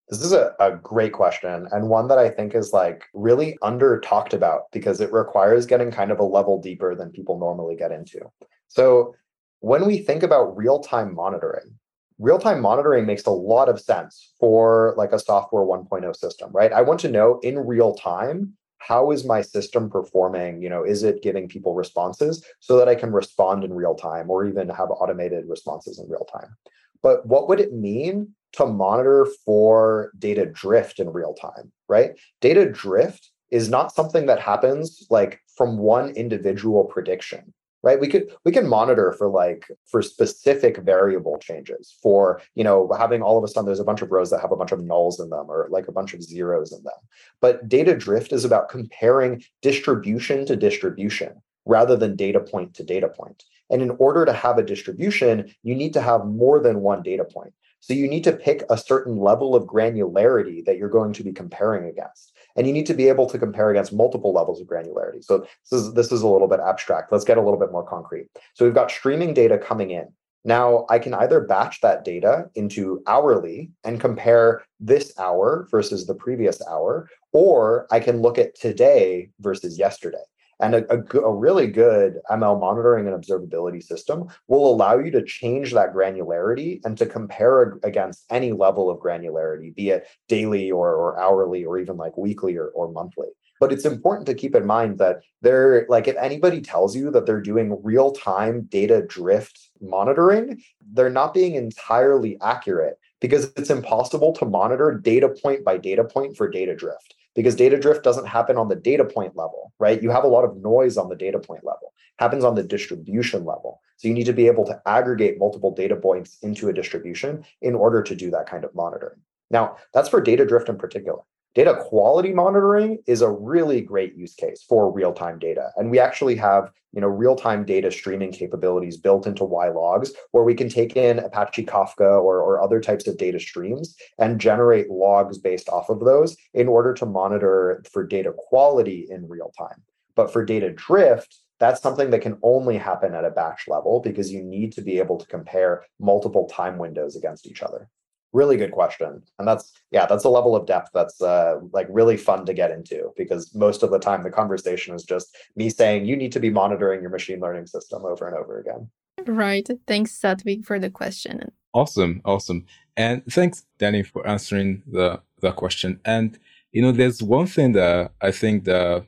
This is a, a great question and one that I think is like really under talked about because it requires getting kind of a level deeper than people normally get into. So when we think about real-time monitoring, real-time monitoring makes a lot of sense for like a software 1.0 system, right? I want to know in real time how is my system performing you know is it giving people responses so that i can respond in real time or even have automated responses in real time but what would it mean to monitor for data drift in real time, right? Data drift is not something that happens like from one individual prediction right? We could we can monitor for like for specific variable changes for you know having all of a sudden there's a bunch of rows that have a bunch of nulls in them or like a bunch of zeros in them. But data drift is about comparing distribution to distribution rather than data point to data point. And in order to have a distribution you need to have more than one data point. So you need to pick a certain level of granularity that you're going to be comparing against. And you need to be able to compare against multiple levels of granularity. So this is this is a little bit abstract. Let's get a little bit more concrete. So we've got streaming data coming in. Now I can either batch that data into hourly and compare this hour versus the previous hour, or I can look at today versus yesterday. And a, a, a, really good ML monitoring and observability system will allow you to change that granularity and to compare against any level of granularity, be it daily or, or hourly or even like weekly or, or monthly. But it's important to keep in mind that they're like, if anybody tells you that they're doing real time data drift monitoring, they're not being entirely accurate because it's impossible to monitor data point by data point for data drift because data drift doesn't happen on the data point level, right? You have a lot of noise on the data point level. It happens on the distribution level. So you need to be able to aggregate multiple data points into a distribution in order to do that kind of monitoring. Now, that's for data drift in particular. Data quality monitoring is a really great use case for real-time data. And we actually have, you know, real-time data streaming capabilities built into whylogs where we can take in Apache Kafka or, or other types of data streams and generate logs based off of those in order to monitor for data quality in real time. But for data drift, that's something that can only happen at a batch level because you need to be able to compare multiple time windows against each other really good question. And that's yeah that's a level of depth that's uh, like really fun to get into because most of the time the conversation is just me saying you need to be monitoring your machine learning system over and over again. Right. Thanks Satvik for the question. Awesome. Awesome. And thanks danny for answering the the question. And you know there's one thing that i think that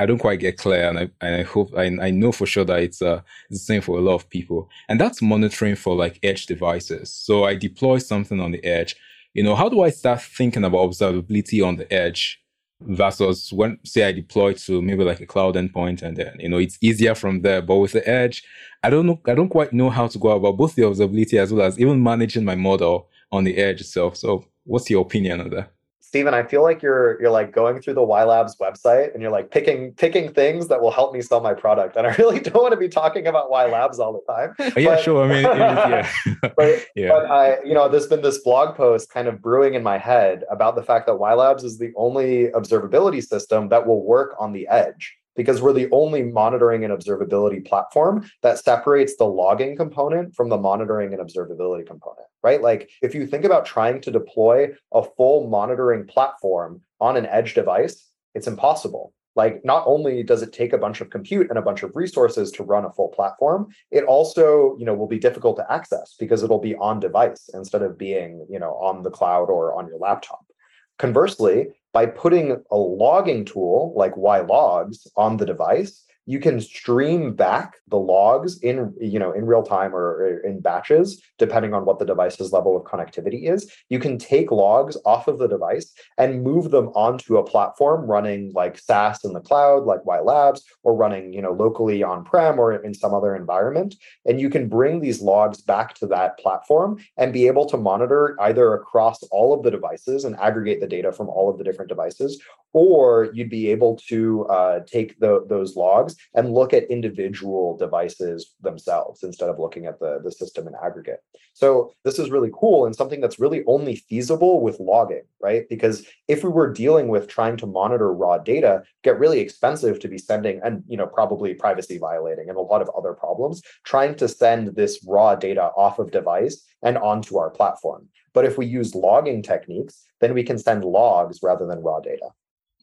I don't quite get clear, and I and I hope I, I know for sure that it's uh it's the same for a lot of people, and that's monitoring for like edge devices. So I deploy something on the edge. You know, how do I start thinking about observability on the edge versus when say I deploy to maybe like a cloud endpoint, and then you know it's easier from there. But with the edge, I don't know, I don't quite know how to go about both the observability as well as even managing my model on the edge itself. So, what's your opinion on that? Stephen, I feel like you're you're like going through the WhyLabs website and you're like picking picking things that will help me sell my product. And I really don't want to be talking about WhyLabs all the time. Oh, yeah, but, sure. I mean, yeah. but, yeah. but I, you know, there's been this blog post kind of brewing in my head about the fact that WhyLabs is the only observability system that will work on the edge because we're the only monitoring and observability platform that separates the logging component from the monitoring and observability component, right? Like if you think about trying to deploy a full monitoring platform on an edge device, it's impossible. Like not only does it take a bunch of compute and a bunch of resources to run a full platform, it also, you know, will be difficult to access because it'll be on device instead of being, you know, on the cloud or on your laptop. Conversely, by putting a logging tool like whylogs on the device, you can stream back the logs in you know in real time or in batches depending on what the device's level of connectivity is. You can take logs off of the device and move them onto a platform running like SaaS in the cloud like WhyLabs or running you know locally on prem or in some other environment. And you can bring these logs back to that platform and be able to monitor either across all of the devices and aggregate the data from all of the different devices or you'd be able to uh, take the, those logs and look at individual devices themselves instead of looking at the, the system in aggregate. So this is really cool and something that's really only feasible with logging, right? Because if we were dealing with trying to monitor raw data, get really expensive to be sending and you know probably privacy violating and a lot of other problems trying to send this raw data off of device and onto our platform. But if we use logging techniques, then we can send logs rather than raw data.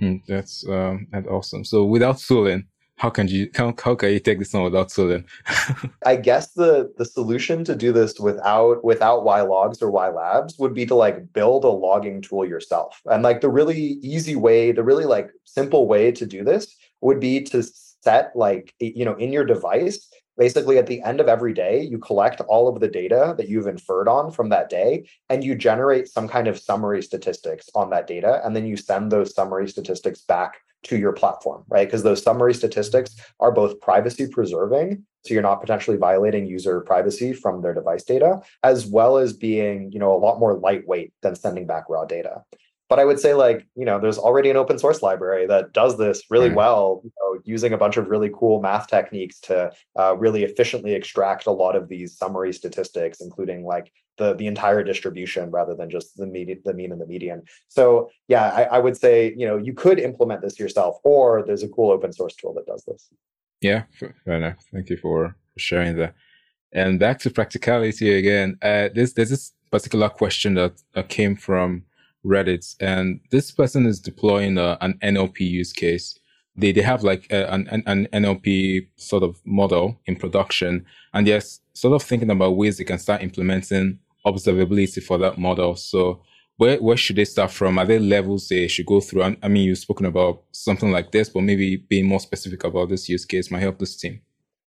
Mm, that's um, that's awesome. So without tooling, how can you how, how can you take this on without tooling? I guess the the solution to do this without without whylogs or WhyLabs would be to like build a logging tool yourself. And like the really easy way, the really like simple way to do this would be to set like you know in your device basically at the end of every day you collect all of the data that you've inferred on from that day and you generate some kind of summary statistics on that data and then you send those summary statistics back to your platform right? Because those summary statistics are both privacy preserving so you're not potentially violating user privacy from their device data as well as being you know a lot more lightweight than sending back raw data but I would say like you know there's already an open source library that does this really well, you know, using a bunch of really cool math techniques to uh, really efficiently extract a lot of these summary statistics, including like the the entire distribution rather than just the mean the mean and the median. So yeah, I, I would say you know you could implement this yourself, or there's a cool open source tool that does this. Yeah, fair enough. Thank you for sharing that. And back to practicality again. Uh, there's this particular question that, that came from Reddit, and this person is deploying a, an NLP use case. They they have like a, an an NLP sort of model in production, and they're sort of thinking about ways they can start implementing observability for that model. So where where should they start from? Are there levels they should go through? I, I mean, you've spoken about something like this, but maybe being more specific about this use case might help this team.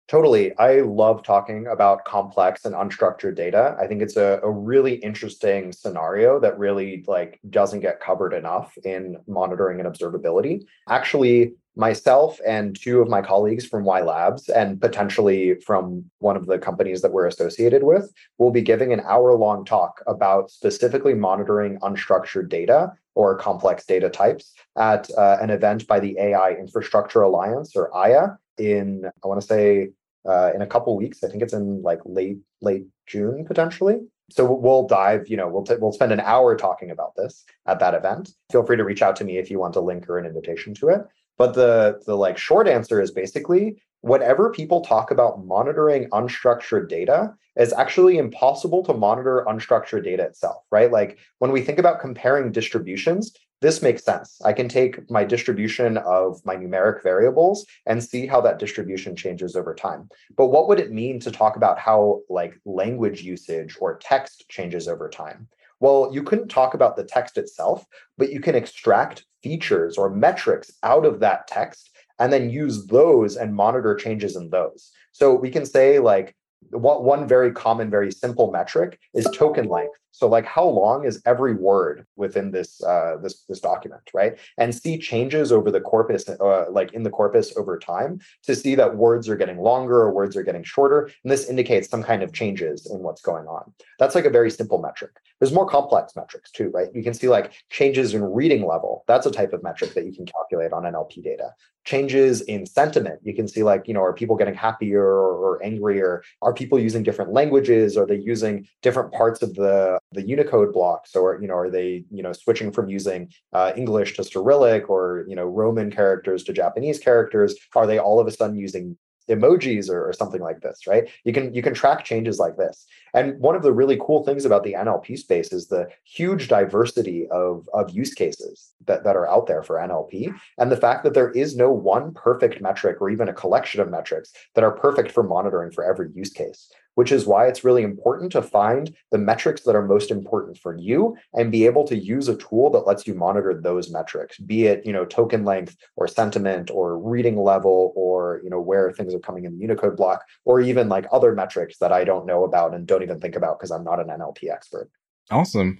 Totally. I love talking about complex and unstructured data. I think it's a, a really interesting scenario that really like doesn't get covered enough in monitoring and observability. Actually, myself and two of my colleagues from WhyLabs and potentially from one of the companies that we're associated with will be giving an hour long talk about specifically monitoring unstructured data or complex data types at uh, an event by the AI Infrastructure Alliance or AIA in I want to say uh, in a couple weeks. I think it's in like late late June potentially. So we'll dive. You know, we'll t- we'll spend an hour talking about this at that event. Feel free to reach out to me if you want a link or an invitation to it. But the the like short answer is basically whenever people talk about monitoring unstructured data, is actually impossible to monitor unstructured data itself, right? Like when we think about comparing distributions, this makes sense. I can take my distribution of my numeric variables and see how that distribution changes over time. But what would it mean to talk about how like language usage or text changes over time? Well, you couldn't talk about the text itself, but you can extract features or metrics out of that text and then use those and monitor changes in those. So we can say like one very common, very simple metric is token length. So like how long is every word within this uh, this this document, right? And see changes over the corpus, uh, like in the corpus over time, to see that words are getting longer or words are getting shorter, and this indicates some kind of changes in what's going on. That's like a very simple metric. There's more complex metrics too, right? You can see like changes in reading level. That's a type of metric that you can calculate on NLP data. Changes in sentiment. You can see like you know are people getting happier or, or angrier? Are people using different languages? Are they using different parts of the the Unicode blocks, or you know, are they you know switching from using uh, English to Cyrillic, or you know Roman characters to Japanese characters? Are they all of a sudden using emojis or, or, something like this right? You can you can track changes like this. And one of the really cool things about the nlp space is the huge diversity of of use cases that, that are out there for nlp and the fact that there is no one perfect metric or even a collection of metrics that are perfect for monitoring for every use case which is why it's really important to find the metrics that are most important for you and be able to use a tool that lets you monitor those metrics, be it, you know, token length or sentiment or reading level or, you know, where things are coming in the Unicode block or even like other metrics that I don't know about and don't even think about because I'm not an NLP expert. Awesome.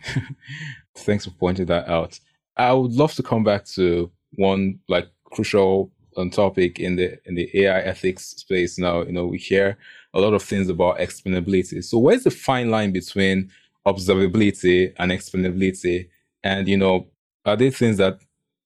Thanks for pointing that out. I would love to come back to one like crucial um, topic in the in the AI ethics space now. You know, we hear a lot of things about explainability. So where's the fine line between observability and explainability? And, you know, are there things that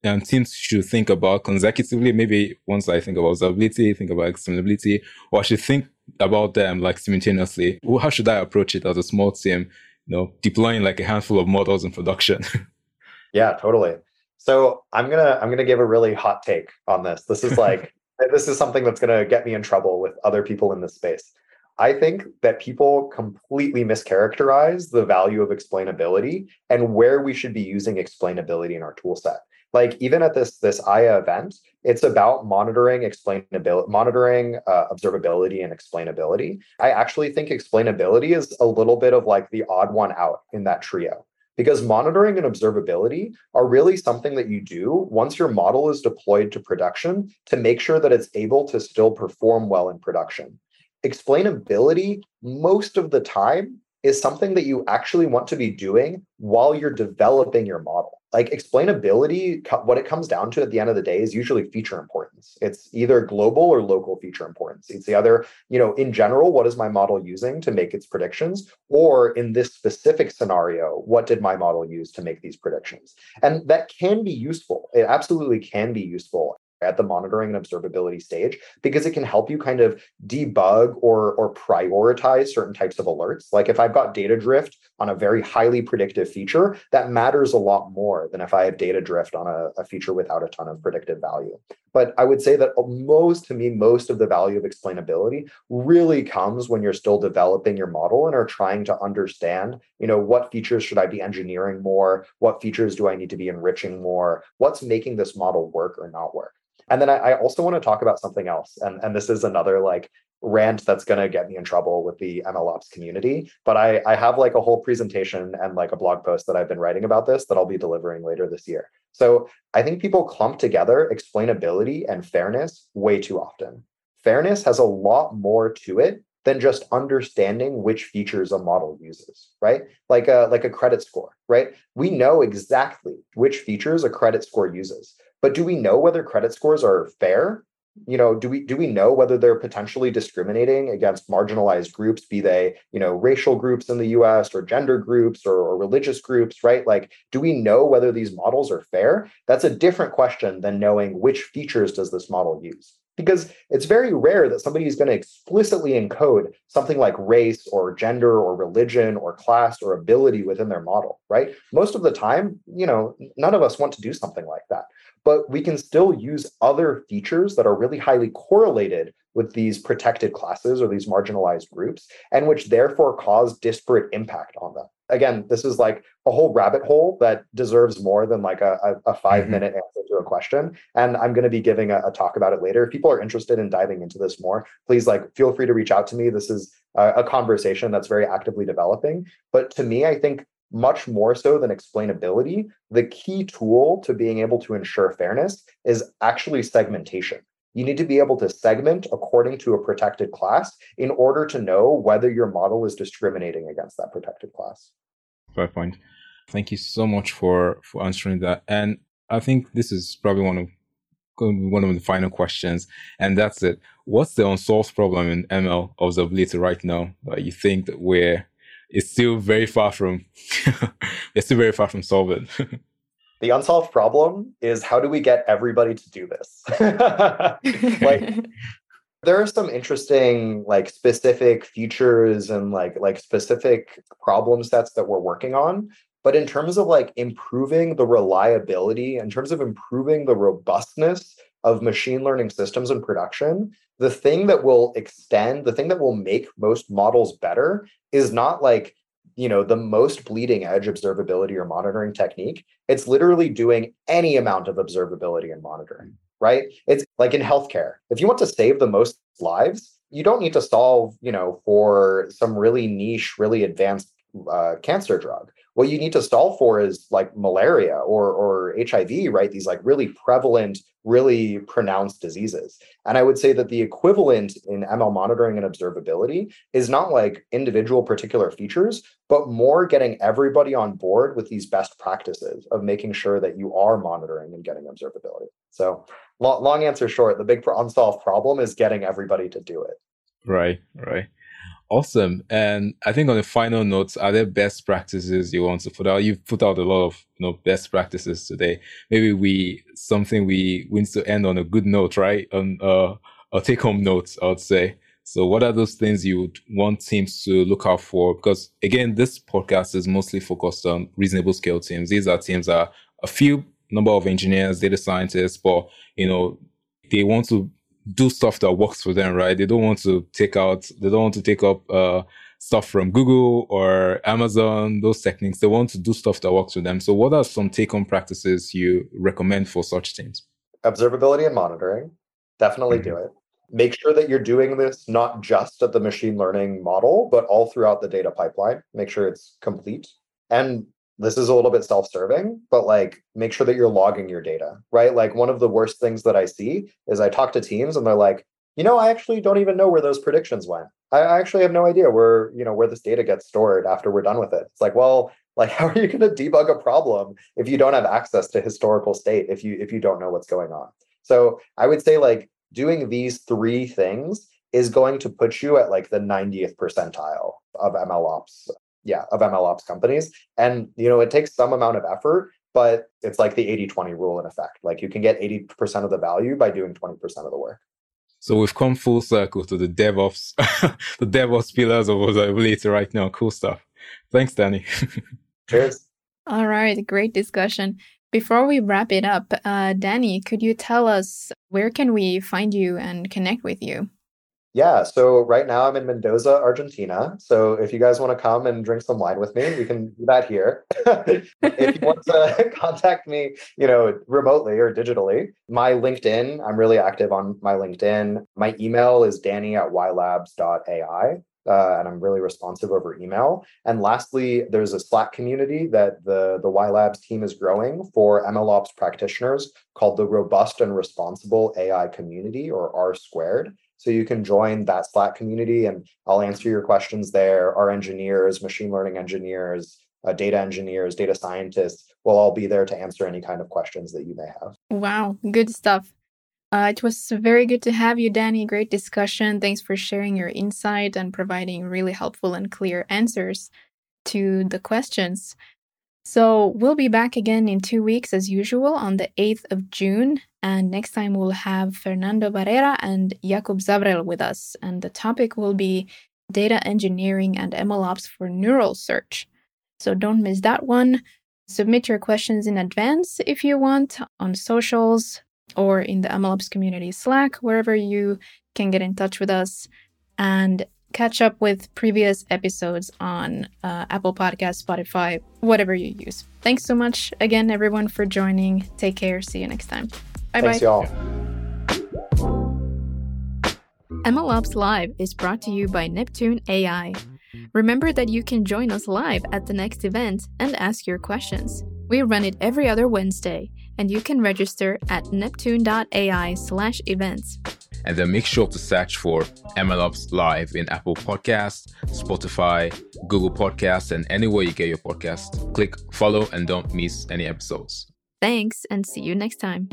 and teams should think about consecutively. Maybe once I think about observability, think about explainability, or I should think about them like simultaneously. How should I approach it as a small team? You know, deploying like a handful of models in production. yeah, totally. So I'm gonna I'm gonna give a really hot take on this. This is like this is something that's gonna get me in trouble with other people in this space. I think that people completely mischaracterize the value of explainability and where we should be using explainability in our tool set. Like even at this this IA event, it's about monitoring explainability, monitoring uh, observability and explainability. I actually think explainability is a little bit of like the odd one out in that trio because monitoring and observability are really something that you do once your model is deployed to production to make sure that it's able to still perform well in production explainability most of the time is something that you actually want to be doing while you're developing your model. Like explainability, what it comes down to at the end of the day is usually feature importance. It's either global or local feature importance. It's the other, you know, in general, what is my model using to make its predictions? Or in this specific scenario, what did my model use to make these predictions? And that can be useful. It absolutely can be useful at the monitoring and observability stage because it can help you kind of debug or or prioritize certain types of alerts. Like if i've got data drift on a very highly predictive feature that matters a lot more than if i have data drift on a, a feature without a ton of predictive value but i would say that most to me most of the value of explainability really comes when you're still developing your model and are trying to understand you know what features should i be engineering more what features do i need to be enriching more what's making this model work or not work and then I, I also want to talk about something else. And, and this is another like rant that's going to get me in trouble with the MLOps community. But I, I have like a whole presentation and like a blog post that I've been writing about this that I'll be delivering later this year. So I think people clump together explainability and fairness way too often. Fairness has a lot more to it than just understanding which features a model uses right? Like a like a credit score right? We know exactly which features a credit score uses but do we know whether credit scores are fair you know do we do we know whether they're potentially discriminating against marginalized groups be they you know racial groups in the us or gender groups or, or, religious groups right? Like do we know whether these models are fair? That's a different question than knowing which features does this model use. Because it's very rare that somebody is going to explicitly encode something like race or gender or religion or class or ability within their model right? Most of the time you know none of us want to do something like that but we can still use other features that are really highly correlated with these protected classes or these marginalized groups, and which therefore cause disparate impact on them. Again, this is like a whole rabbit hole that deserves more than like a, a, a five mm-hmm. minute answer to a question. And I'm going to be giving a, a, talk about it later. If people are interested in diving into this more, please like feel free to reach out to me. This is a, a conversation that's very actively developing. But to me, I think much more so than explainability, the key tool to being able to ensure fairness is actually segmentation. You need to be able to segment according to a protected class in order to know whether your model is discriminating against that protected class. Fair point. Thank you so much for for answering that. And I think this is probably one of one of the final questions, and that's it. What's the unsolved problem in ML observability right now that you think that we're is still very far from it's still very far from solving. the unsolved problem is how do we get everybody to do this? like there are some interesting like specific features and like like specific problem sets that we're working on but in terms of like improving the reliability in terms of improving the robustness of machine learning systems in production the thing that will extend the thing that will make most models better is not like you know the most bleeding edge observability or monitoring technique. It's literally doing any amount of observability and monitoring right? It's like in healthcare if you want to save the most lives you don't need to solve you know for some really niche really advanced uh, cancer drug what you need to solve for is like malaria or or HIV, right? These like really prevalent, really pronounced diseases. And I would say that the equivalent in ML monitoring and observability is not like individual particular features, but more getting everybody on board with these best practices of making sure that you are monitoring and getting observability. So long, long answer short, the big unsolved problem is getting everybody to do it. Right, right. Awesome. And I think on the final notes, are there best practices you want to put out? You've put out a lot of you know best practices today. Maybe we something we want to end on a good note, right? On uh, a take home note, I would say. So what are those things you would want teams to look out for? Because again, this podcast is mostly focused on reasonable scale teams. These are teams that are a few number of engineers, data scientists, but you know, they want to do stuff that works for them, right? They don't want to take out, they don't want to take up uh, stuff from Google or Amazon, those techniques. They want to do stuff that works for them. So, what are some take home practices you recommend for such teams? Observability and monitoring. Definitely mm-hmm. do it. Make sure that you're doing this not just at the machine learning model, but all throughout the data pipeline. Make sure it's complete. And this is a little bit self-serving but like make sure that you're logging your data right? Like one of the worst things that i see is i talk to teams and they're like you know i actually don't even know where those predictions went. I actually have no idea where you know where this data gets stored after we're done with it. It's like well like how are you going to debug a problem if you don't have access to historical state if you if you don't know what's going on? So i would say like doing these three things is going to put you at like the 90th percentile of MLOps yeah of mlops companies. And you know it takes some amount of effort but it's like the 80-20 rule in effect. Like you can get 80% of the value by doing 20% of the work. So we've come full circle to the devops the devops pillars of observability right now. Cool stuff. Thanks danny. Cheers. All right great discussion. Before we wrap it up uh, danny could you tell us where can we find you and connect with you yeah, so right now I'm in Mendoza, Argentina. So if you guys want to come and drink some wine with me, we can do that here. if you want to contact me, you know, remotely or digitally, my LinkedIn, I'm really active on my LinkedIn. My email is danny at whylabs.ai. Uh, and I'm really responsive over email. And lastly, there's a Slack community that the the WhyLabs team is growing for MLOps practitioners called the Robust and Responsible AI Community, or R squared. So you can join that Slack community and I'll answer your questions there. Our engineers, machine learning engineers, uh, data engineers, data scientists will all be there to answer any kind of questions that you may have. Wow, good stuff. Uh, it was very good to have you, Danny. Great discussion. Thanks for sharing your insight and providing really helpful and clear answers to the questions. So, we'll be back again in two weeks as usual on the 8th of June. And next time we'll have Fernando Barrera and Jakub Zavrel with us. And the topic will be data engineering and MLOps for neural search. So, don't miss that one. Submit your questions in advance if you want on socials or in the MLOps community Slack, wherever you can get in touch with us. And catch up with previous episodes on uh, Apple Podcast, Spotify, whatever you use. Thanks so much again, everyone, for joining. Take care. See you next time. Bye Thanks, bye. y'all. MLOps Live is brought to you by Neptune AI. Remember that you can join us live at the next event and ask your questions. We run it every other Wednesday, and you can register at neptune.ai/events and then make sure to search for MLOps Live in Apple Podcasts, Spotify, Google Podcasts, and anywhere you get your podcast. Click follow and don't miss any episodes. Thanks, and see you next time.